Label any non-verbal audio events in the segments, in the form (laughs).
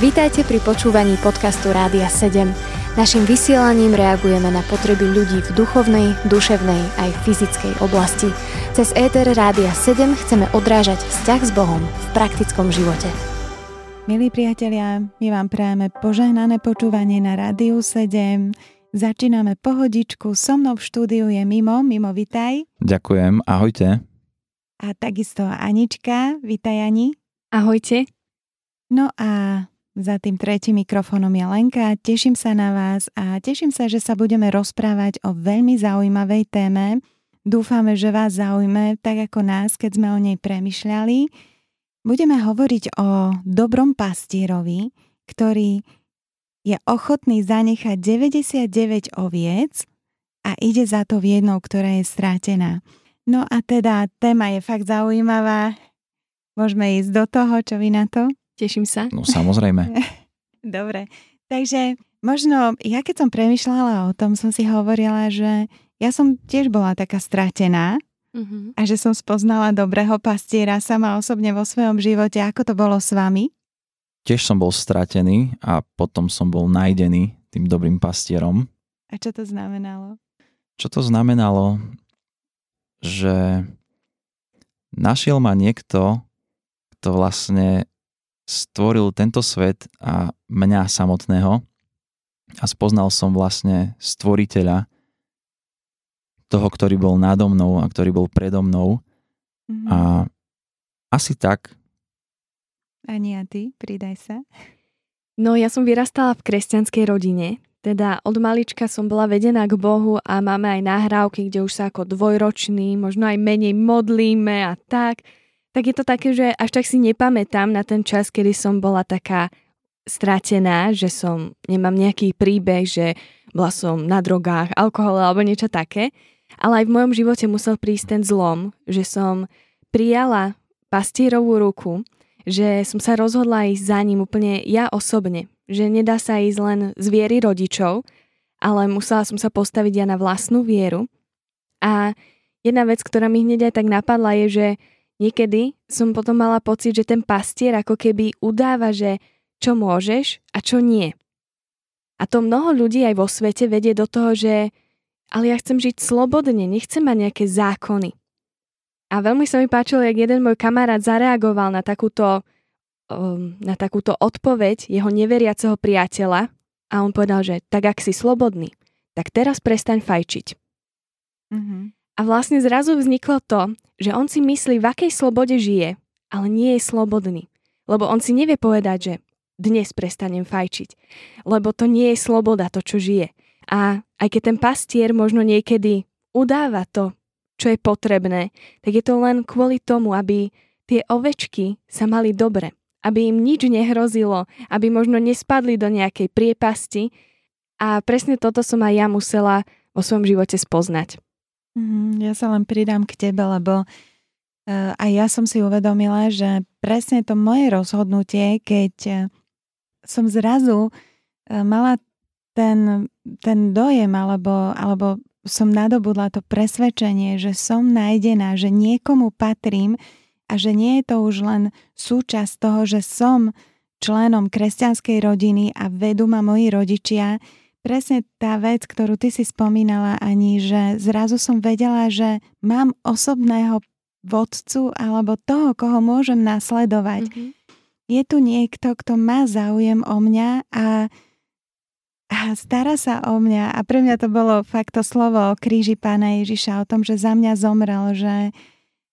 Vítajte pri počúvaní podcastu Rádia 7. Naším vysielaním reagujeme na potreby ľudí v duchovnej, duševnej aj fyzickej oblasti. Cez ETR Rádia 7 chceme odrážať vzťah s Bohom v praktickom živote. Milí priatelia, my vám prajeme požehnané počúvanie na Rádiu 7. Začíname pohodičku, so mnou v štúdiu je Mimo. Mimo, vitaj. Ďakujem, ahojte. A takisto Anička, vitaj Ani. Ahojte. No a za tým tretím mikrofónom je Lenka. Teším sa na vás a teším sa, že sa budeme rozprávať o veľmi zaujímavej téme. Dúfame, že vás zaujme, tak ako nás, keď sme o nej premyšľali. Budeme hovoriť o dobrom pastierovi, ktorý je ochotný zanechať 99 oviec a ide za to v jednou, ktorá je strátená. No a teda téma je fakt zaujímavá. Môžeme ísť do toho, čo vy na to? Teším sa. No samozrejme. (laughs) Dobre, takže možno ja keď som premyšľala o tom, som si hovorila, že ja som tiež bola taká stratená uh-huh. a že som spoznala dobrého pastiera sama osobne vo svojom živote. Ako to bolo s vami? Tiež som bol stratený a potom som bol nájdený tým dobrým pastierom. A čo to znamenalo? Čo to znamenalo? Že našiel ma niekto, kto vlastne stvoril tento svet a mňa samotného a spoznal som vlastne stvoriteľa toho, ktorý bol nado mnou a ktorý bol predo mnou. Mm-hmm. A asi tak. Ani a ty, pridaj sa. No ja som vyrastala v kresťanskej rodine, teda od malička som bola vedená k Bohu a máme aj nahrávky, kde už sa ako dvojroční, možno aj menej modlíme a tak tak je to také, že až tak si nepamätám na ten čas, kedy som bola taká stratená, že som, nemám nejaký príbeh, že bola som na drogách, alkohole alebo niečo také. Ale aj v mojom živote musel prísť ten zlom, že som prijala pastierovú ruku, že som sa rozhodla ísť za ním úplne ja osobne, že nedá sa ísť len z viery rodičov, ale musela som sa postaviť ja na vlastnú vieru. A jedna vec, ktorá mi hneď aj tak napadla je, že Niekedy som potom mala pocit, že ten pastier ako keby udáva, že čo môžeš a čo nie. A to mnoho ľudí aj vo svete vedie do toho, že ale ja chcem žiť slobodne, nechcem mať nejaké zákony. A veľmi sa mi páčilo, jak jeden môj kamarát zareagoval na takúto, um, na takúto odpoveď jeho neveriaceho priateľa a on povedal, že tak ak si slobodný, tak teraz prestaň fajčiť. Mm-hmm. A vlastne zrazu vzniklo to, že on si myslí, v akej slobode žije, ale nie je slobodný. Lebo on si nevie povedať, že dnes prestanem fajčiť. Lebo to nie je sloboda, to, čo žije. A aj keď ten pastier možno niekedy udáva to, čo je potrebné, tak je to len kvôli tomu, aby tie ovečky sa mali dobre, aby im nič nehrozilo, aby možno nespadli do nejakej priepasti. A presne toto som aj ja musela vo svojom živote spoznať. Mm, ja sa len pridám k tebe, lebo uh, aj ja som si uvedomila, že presne to moje rozhodnutie, keď uh, som zrazu uh, mala ten, ten dojem, alebo, alebo som nadobudla to presvedčenie, že som nájdená, že niekomu patrím a že nie je to už len súčasť toho, že som členom kresťanskej rodiny a vedú ma moji rodičia, presne tá vec, ktorú ty si spomínala, Ani, že zrazu som vedela, že mám osobného vodcu alebo toho, koho môžem nasledovať. Mm-hmm. Je tu niekto, kto má záujem o mňa a, a stará sa o mňa. A pre mňa to bolo fakt to slovo o kríži pána Ježiša, o tom, že za mňa zomrel, že,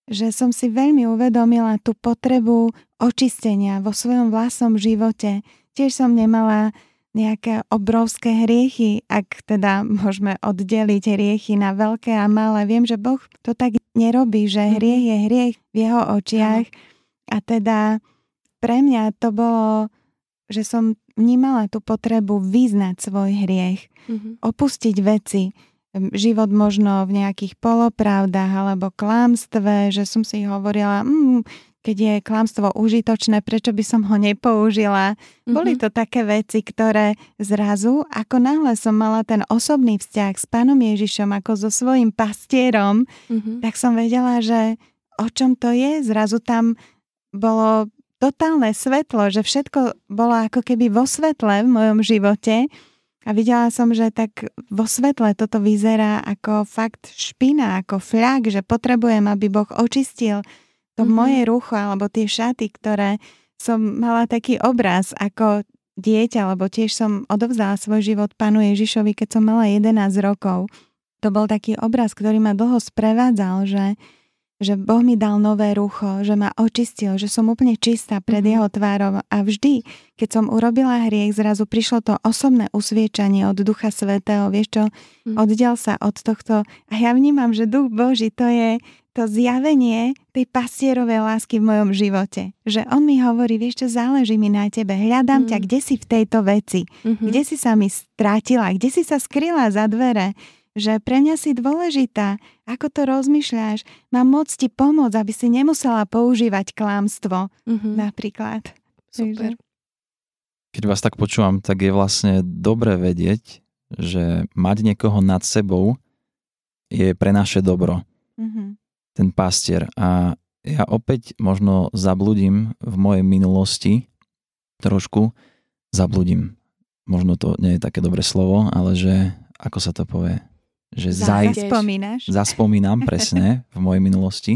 že som si veľmi uvedomila tú potrebu očistenia vo svojom vlastnom živote. Tiež som nemala nejaké obrovské hriechy, ak teda môžeme oddeliť hriechy na veľké a malé. Viem, že Boh to tak nerobí, že mhm. hriech je hriech v jeho očiach. A teda pre mňa to bolo, že som vnímala tú potrebu vyznať svoj hriech, mm-hmm. opustiť veci, život možno v nejakých polopravdách alebo klámstve, že som si hovorila, mm, keď je klamstvo užitočné, prečo by som ho nepoužila. Mm-hmm. Boli to také veci, ktoré zrazu, ako náhle som mala ten osobný vzťah s pánom Ježišom ako so svojím pastierom, mm-hmm. tak som vedela, že o čom to je. Zrazu tam bolo totálne svetlo, že všetko bolo ako keby vo svetle v mojom živote a videla som, že tak vo svetle toto vyzerá ako fakt špina, ako fľak, že potrebujem, aby Boh očistil to mm-hmm. moje rucho alebo tie šaty, ktoré som mala taký obraz ako dieťa, lebo tiež som odovzdala svoj život pánu Ježišovi, keď som mala 11 rokov. To bol taký obraz, ktorý ma dlho sprevádzal, že že Boh mi dal nové rucho, že ma očistil, že som úplne čistá pred mm-hmm. jeho tvárou a vždy, keď som urobila hriech, zrazu prišlo to osobné usviečanie od Ducha Svetého, vieš čo, mm-hmm. oddiel sa od tohto a ja vnímam, že Duch Boží to je to zjavenie tej pastierovej lásky v mojom živote. Že on mi hovorí, vieš čo, záleží mi na tebe, hľadám mm-hmm. ťa, kde si v tejto veci, mm-hmm. kde si sa mi strátila, kde si sa skryla za dvere, že pre mňa si dôležitá, ako to rozmýšľaš, mám môcť ti pomôcť, aby si nemusela používať klámstvo mm-hmm. napríklad. Super. Keď vás tak počúvam, tak je vlastne dobre vedieť, že mať niekoho nad sebou je pre naše dobro. Mm-hmm. Ten pastier. A ja opäť možno zabludím v mojej minulosti, trošku zabludím. Možno to nie je také dobré slovo, ale že, ako sa to povie, že zaj... Zaspomínaš? Zaspomínam, presne, v mojej minulosti.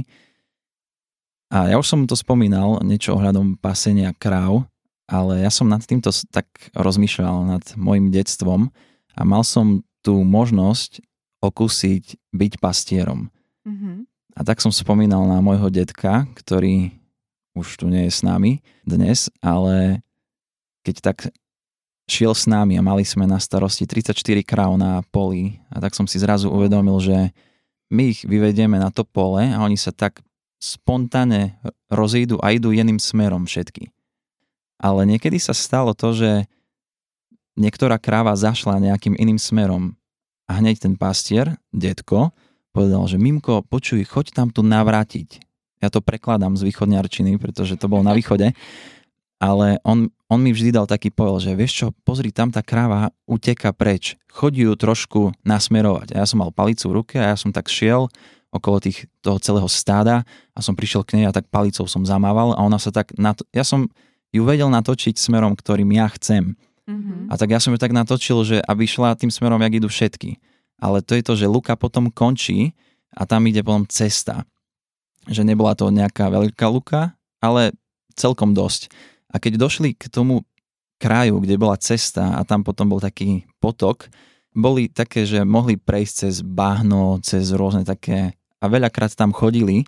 A ja už som to spomínal, niečo ohľadom pasenia kráv, ale ja som nad týmto tak rozmýšľal, nad môjim detstvom a mal som tú možnosť okúsiť byť pastierom. Mm-hmm. A tak som spomínal na môjho detka, ktorý už tu nie je s nami dnes, ale keď tak šiel s nami a mali sme na starosti 34 kráv na poli a tak som si zrazu uvedomil, že my ich vyvedieme na to pole a oni sa tak spontánne rozídu a idú jedným smerom všetky. Ale niekedy sa stalo to, že niektorá kráva zašla nejakým iným smerom a hneď ten pastier, detko, povedal, že Mimko, počuj, choď tam tu navrátiť. Ja to prekladám z východňarčiny, pretože to bolo na východe ale on, on mi vždy dal taký pojel, že vieš čo, pozri, tam tá kráva uteka preč, chodí ju trošku nasmerovať. A ja som mal palicu v ruke a ja som tak šiel okolo tých, toho celého stáda a som prišiel k nej a tak palicou som zamával a ona sa tak, nato- ja som ju vedel natočiť smerom, ktorým ja chcem. Mm-hmm. A tak ja som ju tak natočil, že aby šla tým smerom, jak idú všetky. Ale to je to, že Luka potom končí a tam ide potom cesta. Že nebola to nejaká veľká luka, ale celkom dosť. A keď došli k tomu kraju, kde bola cesta a tam potom bol taký potok, boli také, že mohli prejsť cez bahno, cez rôzne také a veľakrát tam chodili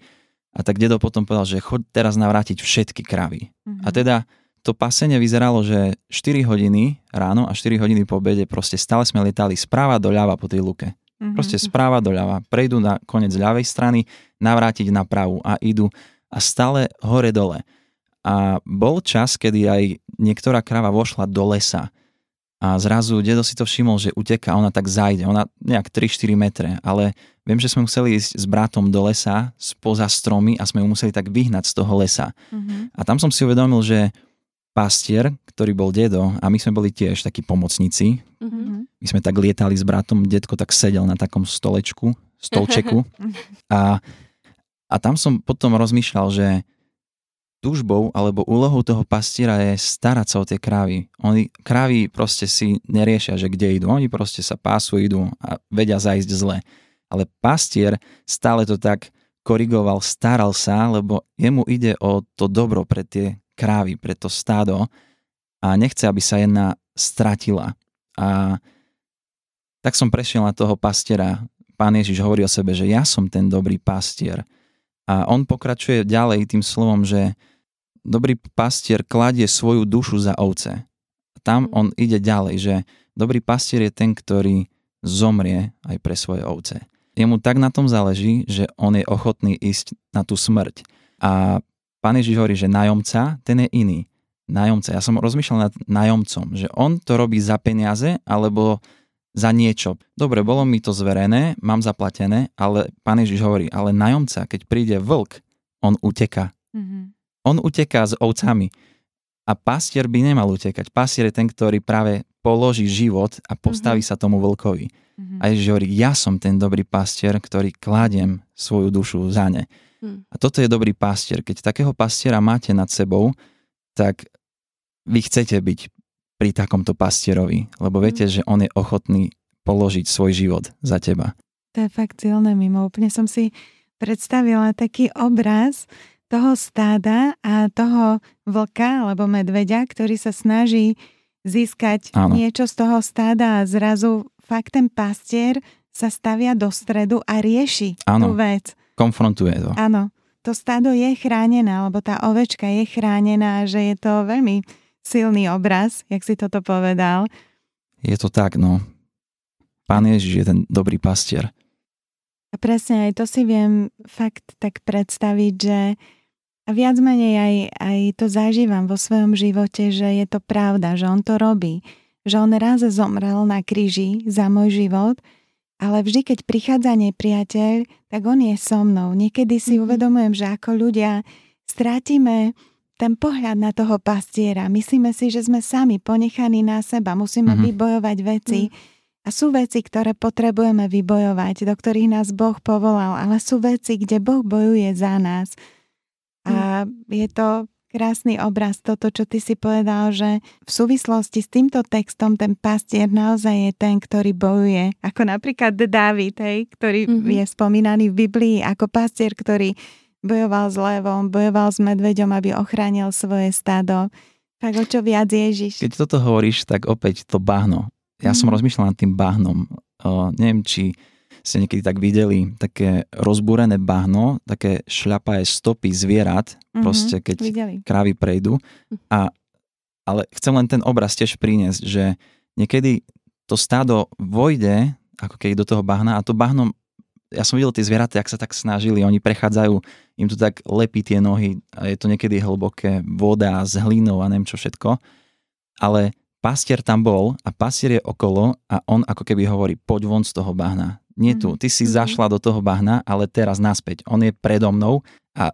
a tak dedo potom povedal, že chod teraz navrátiť všetky kravy. Mm-hmm. A teda to pasenie vyzeralo, že 4 hodiny ráno a 4 hodiny po obede proste stále sme lietali správa doľava po tej luke. Mm-hmm. Proste správa doľava. Prejdú na koniec ľavej strany, navrátiť na pravú a idú a stále hore dole. A bol čas, kedy aj niektorá krava vošla do lesa a zrazu dedo si to všimol, že uteká, ona tak zajde, ona nejak 3-4 metre, ale viem, že sme museli ísť s bratom do lesa spoza stromy a sme ju museli tak vyhnať z toho lesa. Mm-hmm. A tam som si uvedomil, že pastier, ktorý bol dedo a my sme boli tiež takí pomocníci. Mm-hmm. My sme tak lietali s bratom, detko tak sedel na takom stolečku, stolčeku (laughs) a, a tam som potom rozmýšľal, že túžbou alebo úlohou toho pastiera je starať sa o tie krávy. Oni, krávy proste si neriešia, že kde idú. Oni proste sa pásu, idú a vedia zajsť zle. Ale pastier stále to tak korigoval, staral sa, lebo jemu ide o to dobro pre tie krávy, pre to stádo a nechce, aby sa jedna stratila. A tak som prešiel na toho pastiera. Pán Ježiš hovorí o sebe, že ja som ten dobrý pastier. A on pokračuje ďalej tým slovom, že dobrý pastier kladie svoju dušu za ovce. Tam mm. on ide ďalej, že dobrý pastier je ten, ktorý zomrie aj pre svoje ovce. Jemu tak na tom záleží, že on je ochotný ísť na tú smrť. A pán Ježiš hovorí, že nájomca, ten je iný. Nájomca. Ja som rozmýšľal nad nájomcom, že on to robí za peniaze, alebo za niečo. Dobre, bolo mi to zverené, mám zaplatené, ale pán Ježiš hovorí, ale najomca, keď príde vlk, on uteka. Mm-hmm. On uteká s ovcami. A pastier by nemal utekať. Pastier je ten, ktorý práve položí život a postaví mm-hmm. sa tomu vlkovi. Mm-hmm. A Ježiš hovorí, ja som ten dobrý pastier, ktorý kladiem svoju dušu za ne. Mm. A toto je dobrý pastier. Keď takého pastiera máte nad sebou, tak vy chcete byť pri takomto pastierovi, lebo viete, že on je ochotný položiť svoj život za teba. To je fakt silné mimo. Úplne som si predstavila taký obraz toho stáda a toho vlka alebo medveďa, ktorý sa snaží získať Áno. niečo z toho stáda a zrazu fakt ten pastier sa stavia do stredu a rieši Áno. tú vec. Konfrontuje to. Áno. To stádo je chránené, alebo tá ovečka je chránená, že je to veľmi silný obraz, jak si toto povedal. Je to tak, no. Pán Ježiš je ten dobrý pastier. A presne aj to si viem fakt tak predstaviť, že a viac menej aj, aj to zažívam vo svojom živote, že je to pravda, že on to robí. Že on raz zomrel na kríži za môj život, ale vždy, keď prichádza nepriateľ, tak on je so mnou. Niekedy si mm-hmm. uvedomujem, že ako ľudia strátime ten pohľad na toho pastiera. Myslíme si, že sme sami ponechaní na seba, musíme mm-hmm. vybojovať veci. Mm-hmm. A sú veci, ktoré potrebujeme vybojovať, do ktorých nás Boh povolal, ale sú veci, kde Boh bojuje za nás. A je to krásny obraz, toto, čo ty si povedal, že v súvislosti s týmto textom ten pastier naozaj je ten, ktorý bojuje. Ako napríklad Dávid, hej, ktorý mm-hmm. je spomínaný v Biblii ako pastier, ktorý bojoval s levom, bojoval s medveďom, aby ochránil svoje stádo. Tak o čo viac Ježiš? Keď toto hovoríš, tak opäť to bahno. Ja mm. som mhm. rozmýšľal nad tým bahnom. O, neviem, či ste niekedy tak videli také rozbúrené bahno, také šľapaje stopy zvierat, mm-hmm, proste keď videli. krávy prejdú. Mhm. A, ale chcem len ten obraz tiež priniesť, že niekedy to stádo vojde, ako keď do toho bahna a to bahno, ja som videl tie zvieratá, ak sa tak snažili, oni prechádzajú, im to tak lepí tie nohy a je to niekedy hlboké, voda s hlinou a neviem čo všetko, ale pastier tam bol a pastier je okolo a on ako keby hovorí, poď von z toho bahna nie tu. Mhm. Ty si mm-hmm. zašla do toho bahna, ale teraz naspäť. On je predo mnou a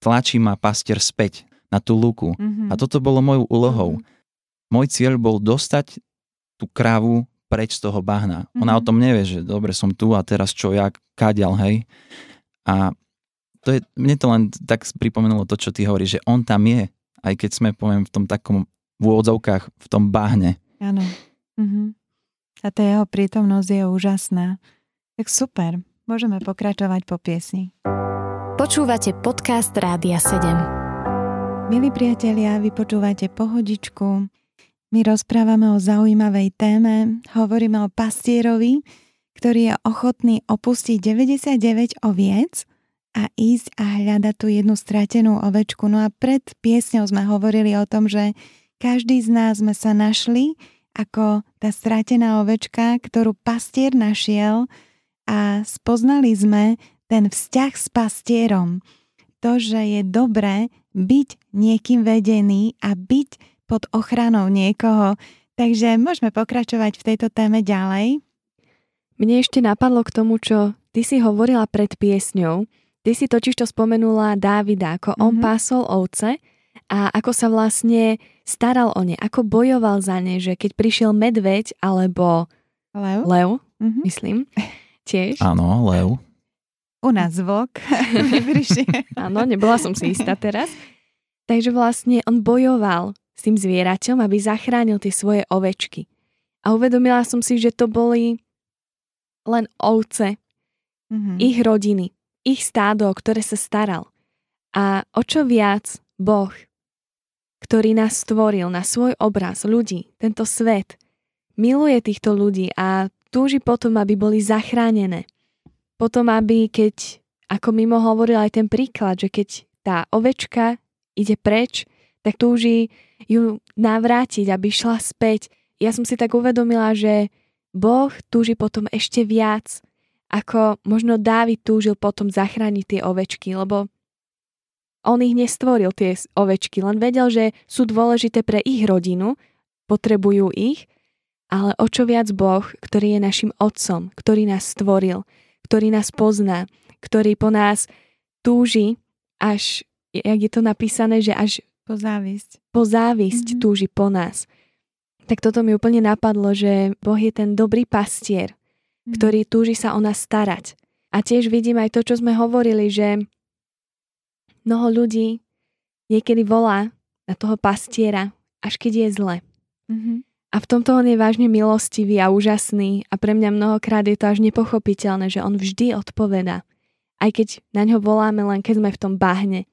tlačí ma pastier späť na tú luku. Mm-hmm. A toto bolo mojou úlohou. Mm-hmm. Môj cieľ bol dostať tú krávu preč z toho bahna. Mm-hmm. Ona o mhm. tom nevie, že dobre som tu a teraz čo, ja kadial, hej. A to je, mne to len tak pripomenulo to, čo ty hovoríš, že on tam je, aj keď sme, poviem, v tom takom v úvodzovkách, v tom bahne. Áno. Mm-hmm. A tá jeho prítomnosť je úžasná. Tak super, môžeme pokračovať po piesni. Počúvate podcast Rádia 7. Milí priatelia, vy počúvate pohodičku. My rozprávame o zaujímavej téme, hovoríme o pastierovi, ktorý je ochotný opustiť 99 oviec a ísť a hľadať tú jednu stratenú ovečku. No a pred piesňou sme hovorili o tom, že každý z nás sme sa našli ako tá stratená ovečka, ktorú pastier našiel a spoznali sme ten vzťah s pastierom. To, že je dobré byť niekým vedený a byť pod ochranou niekoho. Takže môžeme pokračovať v tejto téme ďalej. Mne ešte napadlo k tomu, čo ty si hovorila pred piesňou. Ty si totiž to spomenula Dávida, ako mm-hmm. on mhm. pásol ovce a ako sa vlastne staral o ne, ako bojoval za ne, že keď prišiel medveď alebo lev, lev mm-hmm. myslím, tiež. Áno, lev. U nás vlk. (laughs) Áno, nebola som si istá teraz. Takže vlastne on bojoval s tým zvieraťom, aby zachránil tie svoje ovečky. A uvedomila som si, že to boli len ovce, mm-hmm. ich rodiny, ich stádo, ktoré sa staral. A o čo viac Boh, ktorý nás stvoril na svoj obraz ľudí, tento svet, miluje týchto ľudí a túži potom, aby boli zachránené. Potom, aby keď, ako mimo hovoril aj ten príklad, že keď tá ovečka ide preč, tak túži ju navrátiť, aby šla späť. Ja som si tak uvedomila, že Boh túži potom ešte viac, ako možno Dávid túžil potom zachrániť tie ovečky, lebo on ich nestvoril, tie ovečky, len vedel, že sú dôležité pre ich rodinu, potrebujú ich ale o čo viac Boh, ktorý je našim Otcom, ktorý nás stvoril, ktorý nás pozná, ktorý po nás túži až, jak je to napísané, že až po závisť, po závisť mm-hmm. túži po nás. Tak toto mi úplne napadlo, že Boh je ten dobrý pastier, mm-hmm. ktorý túži sa o nás starať. A tiež vidím aj to, čo sme hovorili, že mnoho ľudí niekedy volá na toho pastiera, až keď je zle. Mm-hmm. A v tomto on je vážne milostivý a úžasný a pre mňa mnohokrát je to až nepochopiteľné, že on vždy odpoveda. Aj keď na ňo voláme len keď sme v tom bahne.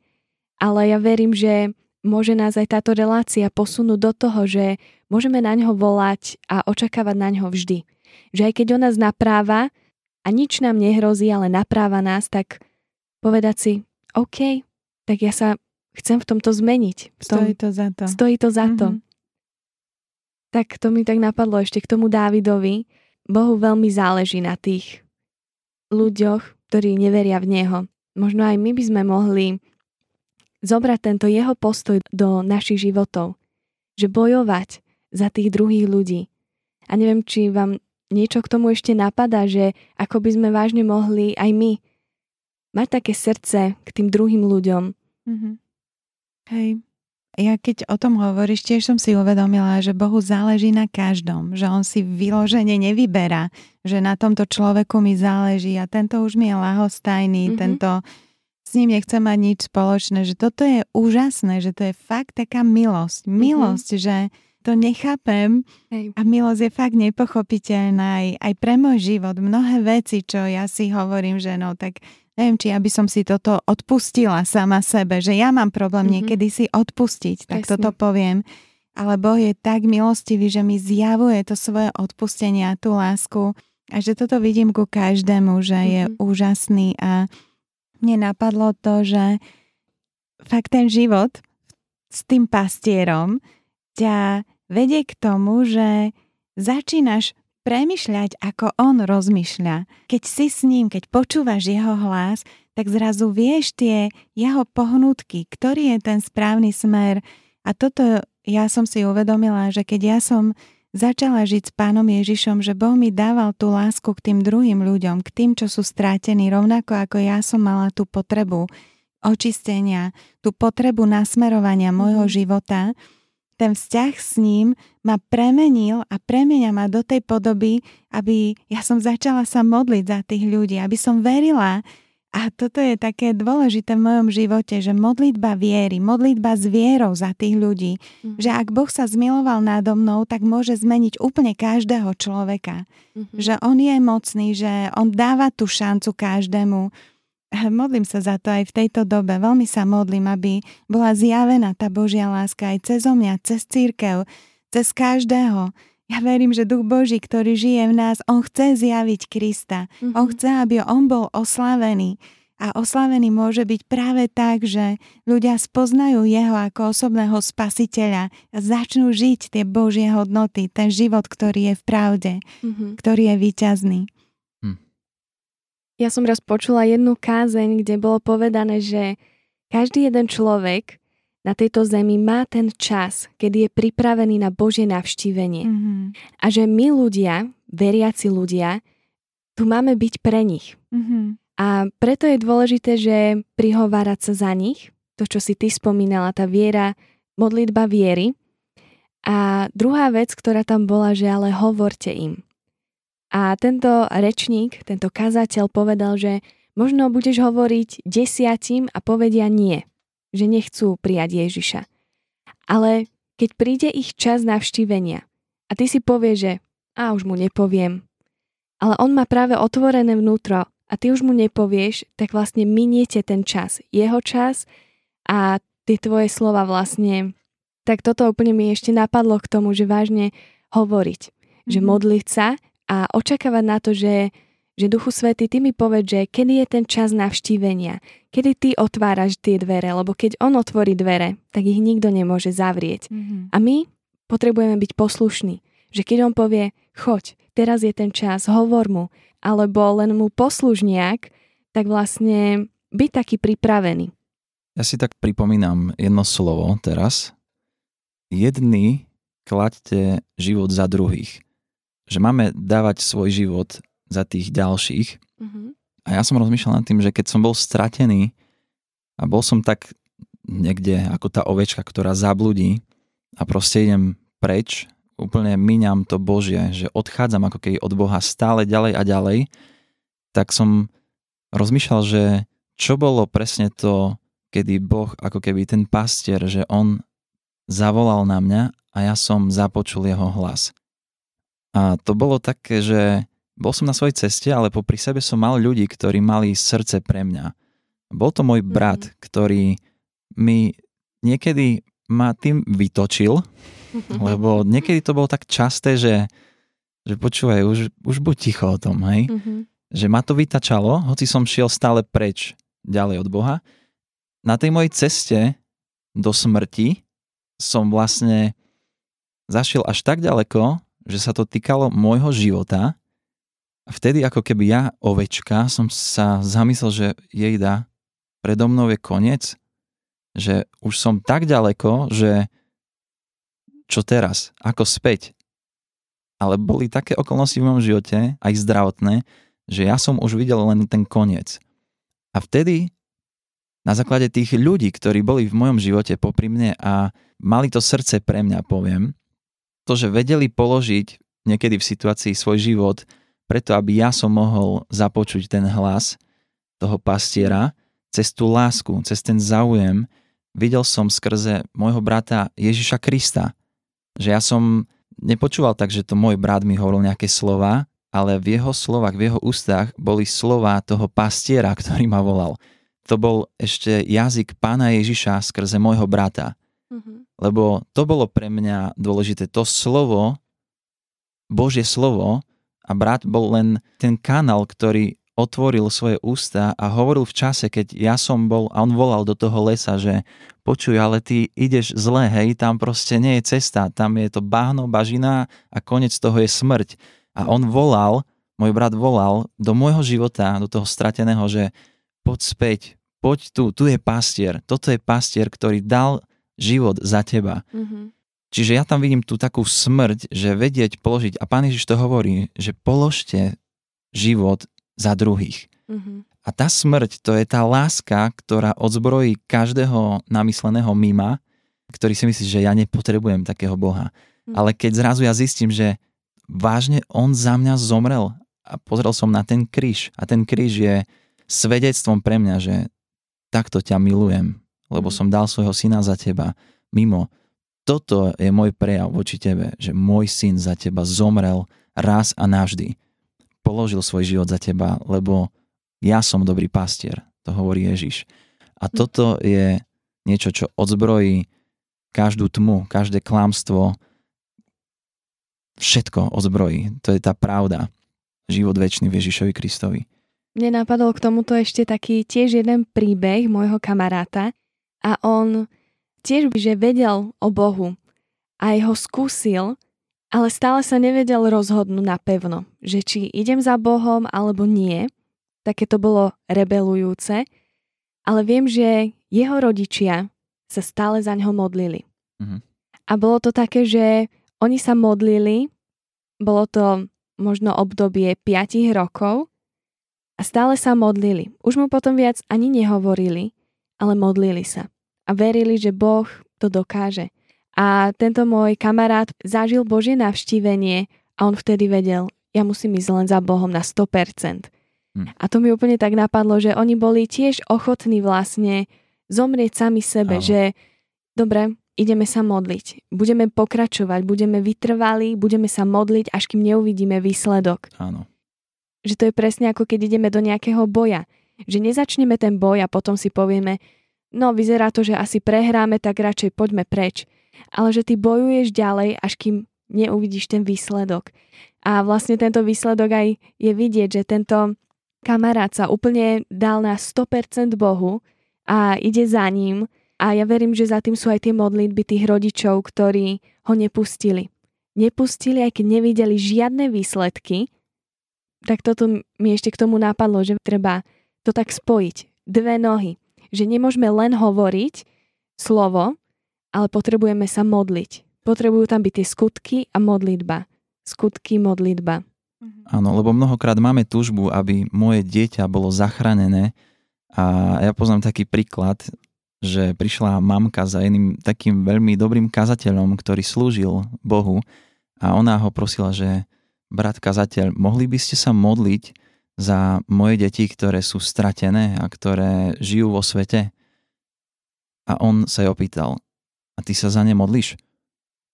Ale ja verím, že môže nás aj táto relácia posunúť do toho, že môžeme na ňo volať a očakávať na ňo vždy. Že aj keď on nás napráva a nič nám nehrozí, ale napráva nás, tak povedať si, OK, tak ja sa chcem v tomto zmeniť. V tom, Stojí to za to. Stojí to za to. Mhm. Tak to mi tak napadlo ešte k tomu Dávidovi. Bohu veľmi záleží na tých ľuďoch, ktorí neveria v Neho. Možno aj my by sme mohli zobrať tento jeho postoj do našich životov. Že bojovať za tých druhých ľudí. A neviem, či vám niečo k tomu ešte napadá, že ako by sme vážne mohli aj my mať také srdce k tým druhým ľuďom. Mhm. Hej. Ja keď o tom hovoríš, tiež som si uvedomila, že Bohu záleží na každom, že On si vyložene nevyberá, že na tomto človeku mi záleží a tento už mi je lahostajný, Mhm. tento s ním nechce mať nič spoločné, že toto je úžasné, že to je fakt taká milosť. Milosť, že to nechápem Hej. a milosť je fakt nepochopiteľná aj, aj pre môj život. Mnohé veci, čo ja si hovorím, že no tak neviem, či ja by som si toto odpustila sama sebe, že ja mám problém Mhm. niekedy si odpustiť, tak Presne. toto poviem. Ale Boh je tak milostivý, že mi zjavuje to svoje odpustenie a tú lásku a že toto vidím ku každému, že je Mhm. úžasný a mne napadlo to, že fakt ten život s tým pastierom ťa vedie k tomu, že začínaš premyšľať, ako on rozmýšľa. Keď si s ním, keď počúvaš jeho hlas, tak zrazu vieš tie jeho pohnutky, ktorý je ten správny smer. A toto ja som si uvedomila, že keď ja som začala žiť s pánom Ježišom, že Boh mi dával tú lásku k tým druhým ľuďom, k tým, čo sú strátení, rovnako ako ja som mala tú potrebu očistenia, tú potrebu nasmerovania môjho života, ten vzťah s ním ma premenil a premenia ma do tej podoby, aby ja som začala sa modliť za tých ľudí, aby som verila. A toto je také dôležité v mojom živote, že modlitba viery, modlitba s vierou za tých ľudí, Mhm. že ak Boh sa zmiloval nádo mnou, tak môže zmeniť úplne každého človeka. Mhm. Že On je mocný, že On dáva tú šancu každému. Modlím sa za to aj v tejto dobe. Veľmi sa modlím, aby bola zjavená tá Božia láska aj cez mňa, cez církev, cez každého. Ja verím, že Duch Boží, ktorý žije v nás, On chce zjaviť Krista. Mhm. On chce, aby On bol oslavený. A oslavený môže byť práve tak, že ľudia spoznajú Jeho ako osobného spasiteľa a začnú žiť tie Božie hodnoty, ten život, ktorý je v pravde, Mhm. ktorý je výťazný. Ja som raz počula jednu kázeň, kde bolo povedané, že každý jeden človek na tejto zemi má ten čas, kedy je pripravený na Božie navštívenie. Mm-hmm. A že my ľudia, veriaci ľudia, tu máme byť pre nich. Mm-hmm. A preto je dôležité, že prihovárať sa za nich, to, čo si ty spomínala, tá viera, modlitba viery. A druhá vec, ktorá tam bola, že ale hovorte im. A tento rečník, tento kazateľ povedal, že možno budeš hovoriť desiatim a povedia nie, že nechcú prijať Ježiša. Ale keď príde ich čas navštívenia a ty si povieš, že a už mu nepoviem, ale on má práve otvorené vnútro a ty už mu nepovieš, tak vlastne miniete ten čas, jeho čas a tie tvoje slova vlastne. Tak toto úplne mi ešte napadlo k tomu, že vážne hovoriť, mm-hmm. že modliť sa a očakávať na to, že, že Duchu Svety, ty mi povedz, že kedy je ten čas navštívenia, kedy ty otváraš tie dvere, lebo keď on otvorí dvere, tak ich nikto nemôže zavrieť. Mm-hmm. A my potrebujeme byť poslušní, že keď on povie, choď, teraz je ten čas, hovor mu, alebo len mu posluž nejak, tak vlastne byť taký pripravený. Ja si tak pripomínam jedno slovo teraz. Jedni klaďte život za druhých že máme dávať svoj život za tých ďalších. Uh-huh. A ja som rozmýšľal nad tým, že keď som bol stratený a bol som tak niekde ako tá ovečka, ktorá zabludí a proste idem preč, úplne míňam to Božie, že odchádzam ako keby od Boha stále ďalej a ďalej, tak som rozmýšľal, že čo bolo presne to, kedy Boh ako keby ten pastier, že on zavolal na mňa a ja som započul jeho hlas. A to bolo také, že bol som na svojej ceste, ale popri sebe som mal ľudí, ktorí mali srdce pre mňa. Bol to môj brat, mm. ktorý mi niekedy ma tým vytočil, (laughs) lebo niekedy to bolo tak časté, že, že počúvaj, už, už buď ticho o tom, hej? Mm-hmm. Že ma to vytačalo, hoci som šiel stále preč ďalej od Boha. Na tej mojej ceste do smrti som vlastne zašiel až tak ďaleko, že sa to týkalo môjho života vtedy ako keby ja, ovečka, som sa zamyslel, že jejda, predo mnou je koniec, že už som tak ďaleko, že čo teraz, ako späť. Ale boli také okolnosti v mojom živote, aj zdravotné, že ja som už videl len ten koniec. A vtedy, na základe tých ľudí, ktorí boli v mojom živote popri mne a mali to srdce pre mňa, poviem, to, že vedeli položiť niekedy v situácii svoj život preto aby ja som mohol započuť ten hlas toho pastiera, cez tú lásku, cez ten záujem, videl som skrze môjho brata Ježiša Krista. Že ja som nepočúval tak, že to môj brat mi hovoril nejaké slova, ale v jeho slovách, v jeho ústach boli slova toho pastiera, ktorý ma volal. To bol ešte jazyk pána Ježiša skrze môjho brata. Mm-hmm. Lebo to bolo pre mňa dôležité. To slovo, Božie slovo, a brat bol len ten kanál, ktorý otvoril svoje ústa a hovoril v čase, keď ja som bol a on volal do toho lesa, že počuj, ale ty ideš zle, hej, tam proste nie je cesta, tam je to bahno, bažina a konec toho je smrť. A on volal, môj brat volal do môjho života, do toho strateného, že poď späť, poď tu, tu je pastier, toto je pastier, ktorý dal život za teba. Mm-hmm. Čiže ja tam vidím tú takú smrť, že vedieť položiť, a pán Ježiš to hovorí, že položte život za druhých. Mm-hmm. A tá smrť, to je tá láska, ktorá odzbrojí každého namysleného mima, ktorý si myslí, že ja nepotrebujem takého Boha. Mm-hmm. Ale keď zrazu ja zistím, že vážne on za mňa zomrel a pozrel som na ten kríž a ten kríž je svedectvom pre mňa, že takto ťa milujem, lebo mm-hmm. som dal svojho syna za teba mimo toto je môj prejav voči tebe, že môj syn za teba zomrel raz a navždy. Položil svoj život za teba, lebo ja som dobrý pastier, to hovorí Ježiš. A toto je niečo, čo odzbrojí každú tmu, každé klamstvo, všetko odzbrojí. To je tá pravda. Život väčší v Ježišovi Kristovi. Mne napadol k tomuto ešte taký tiež jeden príbeh môjho kamaráta a on tiež že vedel o Bohu a ho skúsil, ale stále sa nevedel rozhodnúť napevno, že či idem za Bohom alebo nie. Také to bolo rebelujúce, ale viem, že jeho rodičia sa stále za ňo modlili. Mm-hmm. A bolo to také, že oni sa modlili, bolo to možno obdobie 5 rokov a stále sa modlili. Už mu potom viac ani nehovorili, ale modlili sa a verili, že Boh to dokáže. A tento môj kamarát zažil Božie navštívenie a on vtedy vedel, ja musím ísť len za Bohom na 100%. Hm. A to mi úplne tak napadlo, že oni boli tiež ochotní vlastne zomrieť sami sebe, Áno. že dobre, ideme sa modliť, budeme pokračovať, budeme vytrvali, budeme sa modliť, až kým neuvidíme výsledok. Áno. Že to je presne ako keď ideme do nejakého boja. Že nezačneme ten boj a potom si povieme, no vyzerá to, že asi prehráme, tak radšej poďme preč. Ale že ty bojuješ ďalej, až kým neuvidíš ten výsledok. A vlastne tento výsledok aj je vidieť, že tento kamarát sa úplne dal na 100% Bohu a ide za ním a ja verím, že za tým sú aj tie modlitby tých rodičov, ktorí ho nepustili. Nepustili, aj keď nevideli žiadne výsledky, tak toto mi ešte k tomu napadlo, že treba to tak spojiť. Dve nohy že nemôžeme len hovoriť slovo, ale potrebujeme sa modliť. Potrebujú tam byť tie skutky a modlitba. Skutky, modlitba. Mhm. Áno, lebo mnohokrát máme túžbu, aby moje dieťa bolo zachránené a ja poznám taký príklad, že prišla mamka za jedným takým veľmi dobrým kazateľom, ktorý slúžil Bohu a ona ho prosila, že brat kazateľ, mohli by ste sa modliť za moje deti, ktoré sú stratené a ktoré žijú vo svete? A on sa jej opýtal, A ty sa za ne modlíš?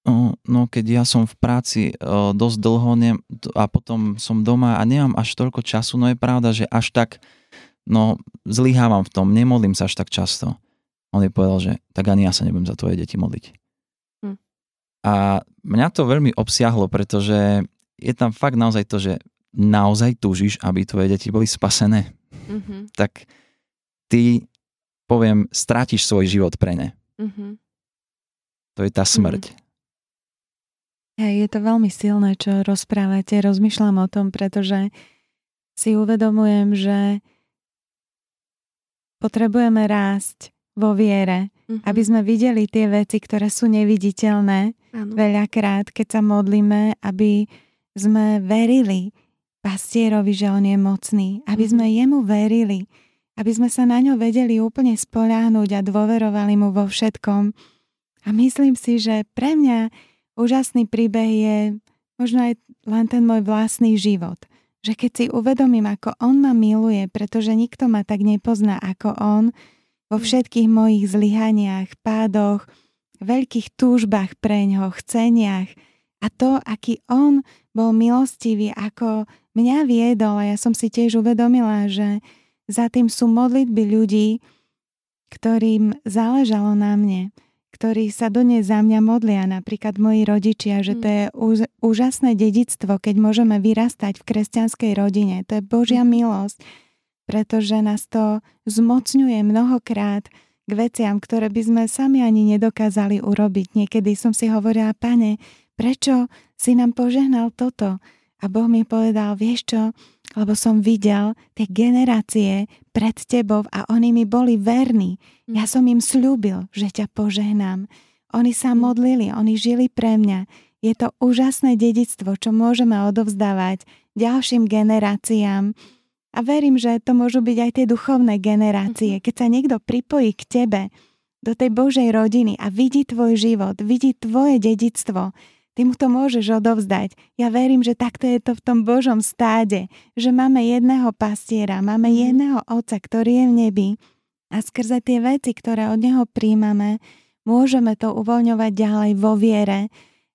No, no keď ja som v práci o, dosť dlho ne, a potom som doma a nemám až toľko času, no je pravda, že až tak no zlyhávam v tom, nemodlím sa až tak často. On jej povedal, že tak ani ja sa nebudem za tvoje deti modliť. Hm. A mňa to veľmi obsiahlo, pretože je tam fakt naozaj to, že naozaj túžiš, aby tvoje deti boli spasené. Mm-hmm. Tak ty, poviem, strátiš svoj život pre ne. Mm-hmm. To je tá smrť. Mm-hmm. Je to veľmi silné, čo rozprávate. Rozmýšľam o tom, pretože si uvedomujem, že potrebujeme rásť vo viere, mm-hmm. aby sme videli tie veci, ktoré sú neviditeľné ano. veľakrát, keď sa modlíme, aby sme verili pastierovi, že on je mocný, aby mm-hmm. sme jemu verili, aby sme sa na ňo vedeli úplne spoľahnúť a dôverovali mu vo všetkom. A myslím si, že pre mňa úžasný príbeh je možno aj len ten môj vlastný život. Že keď si uvedomím, ako on ma miluje, pretože nikto ma tak nepozná ako on, vo mm. všetkých mojich zlyhaniach, pádoch, veľkých túžbách preňho, chceniach a to, aký on bol milostivý, ako mňa viedol a ja som si tiež uvedomila, že za tým sú modlitby ľudí, ktorým záležalo na mne, ktorí sa do nej za mňa modlia, napríklad moji rodičia, že to mm. je úžasné dedictvo, keď môžeme vyrastať v kresťanskej rodine. To je Božia mm. milosť pretože nás to zmocňuje mnohokrát k veciam, ktoré by sme sami ani nedokázali urobiť. Niekedy som si hovorila, pane, prečo si nám požehnal toto? A Boh mi povedal, vieš čo, lebo som videl tie generácie pred tebou a oni mi boli verní. Ja som im slúbil, že ťa požehnám. Oni sa modlili, oni žili pre mňa. Je to úžasné dedictvo, čo môžeme odovzdávať ďalším generáciám a verím, že to môžu byť aj tie duchovné generácie. Mhm. Keď sa niekto pripojí k tebe, do tej Božej rodiny a vidí tvoj život, vidí tvoje dedictvo, ty mu to môžeš odovzdať. Ja verím, že takto je to v tom Božom stáde, že máme jedného pastiera, máme mhm. jedného Otca, ktorý je v nebi a skrze tie veci, ktoré od Neho príjmame, môžeme to uvoľňovať ďalej vo viere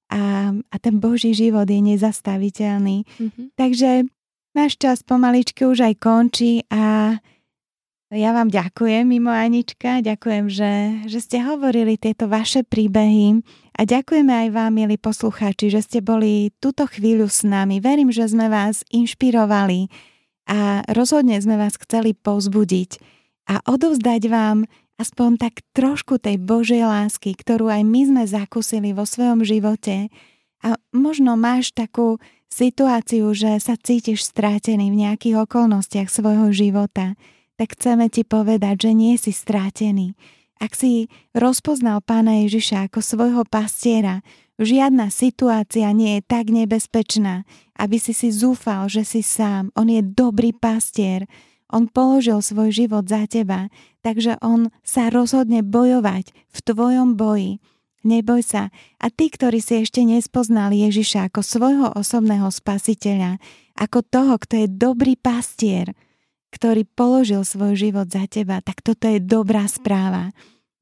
a, a ten Boží život je nezastaviteľný. Mm-hmm. Takže Náš čas pomaličky už aj končí a ja vám ďakujem, mimo Anička, ďakujem, že, že ste hovorili tieto vaše príbehy a ďakujeme aj vám, milí poslucháči, že ste boli túto chvíľu s nami. Verím, že sme vás inšpirovali a rozhodne sme vás chceli povzbudiť a odovzdať vám aspoň tak trošku tej Božej lásky, ktorú aj my sme zakúsili vo svojom živote. A možno máš takú situáciu, že sa cítiš strátený v nejakých okolnostiach svojho života, tak chceme ti povedať, že nie si strátený. Ak si rozpoznal pána Ježiša ako svojho pastiera, žiadna situácia nie je tak nebezpečná, aby si si zúfal, že si sám. On je dobrý pastier. On položil svoj život za teba, takže on sa rozhodne bojovať v tvojom boji Neboj sa. A tí, ktorí si ešte nespoznali Ježiša ako svojho osobného spasiteľa, ako toho, kto je dobrý pastier, ktorý položil svoj život za teba, tak toto je dobrá správa.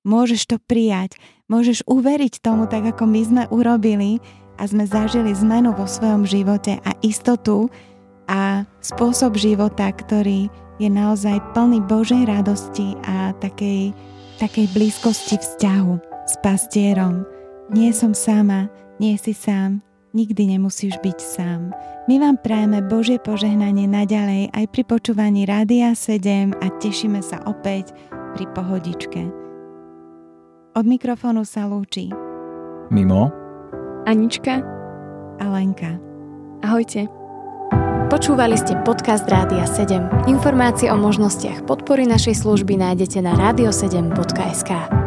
Môžeš to prijať, môžeš uveriť tomu tak, ako my sme urobili a sme zažili zmenu vo svojom živote a istotu a spôsob života, ktorý je naozaj plný Božej radosti a takej, takej blízkosti vzťahu s pastierom. Nie som sama, nie si sám, nikdy nemusíš byť sám. My vám prajeme Božie požehnanie naďalej aj pri počúvaní Rádia 7 a tešíme sa opäť pri pohodičke. Od mikrofónu sa lúči Mimo Anička a Lenka. Ahojte. Počúvali ste podcast Rádia 7. Informácie o možnostiach podpory našej služby nájdete na radio7.sk.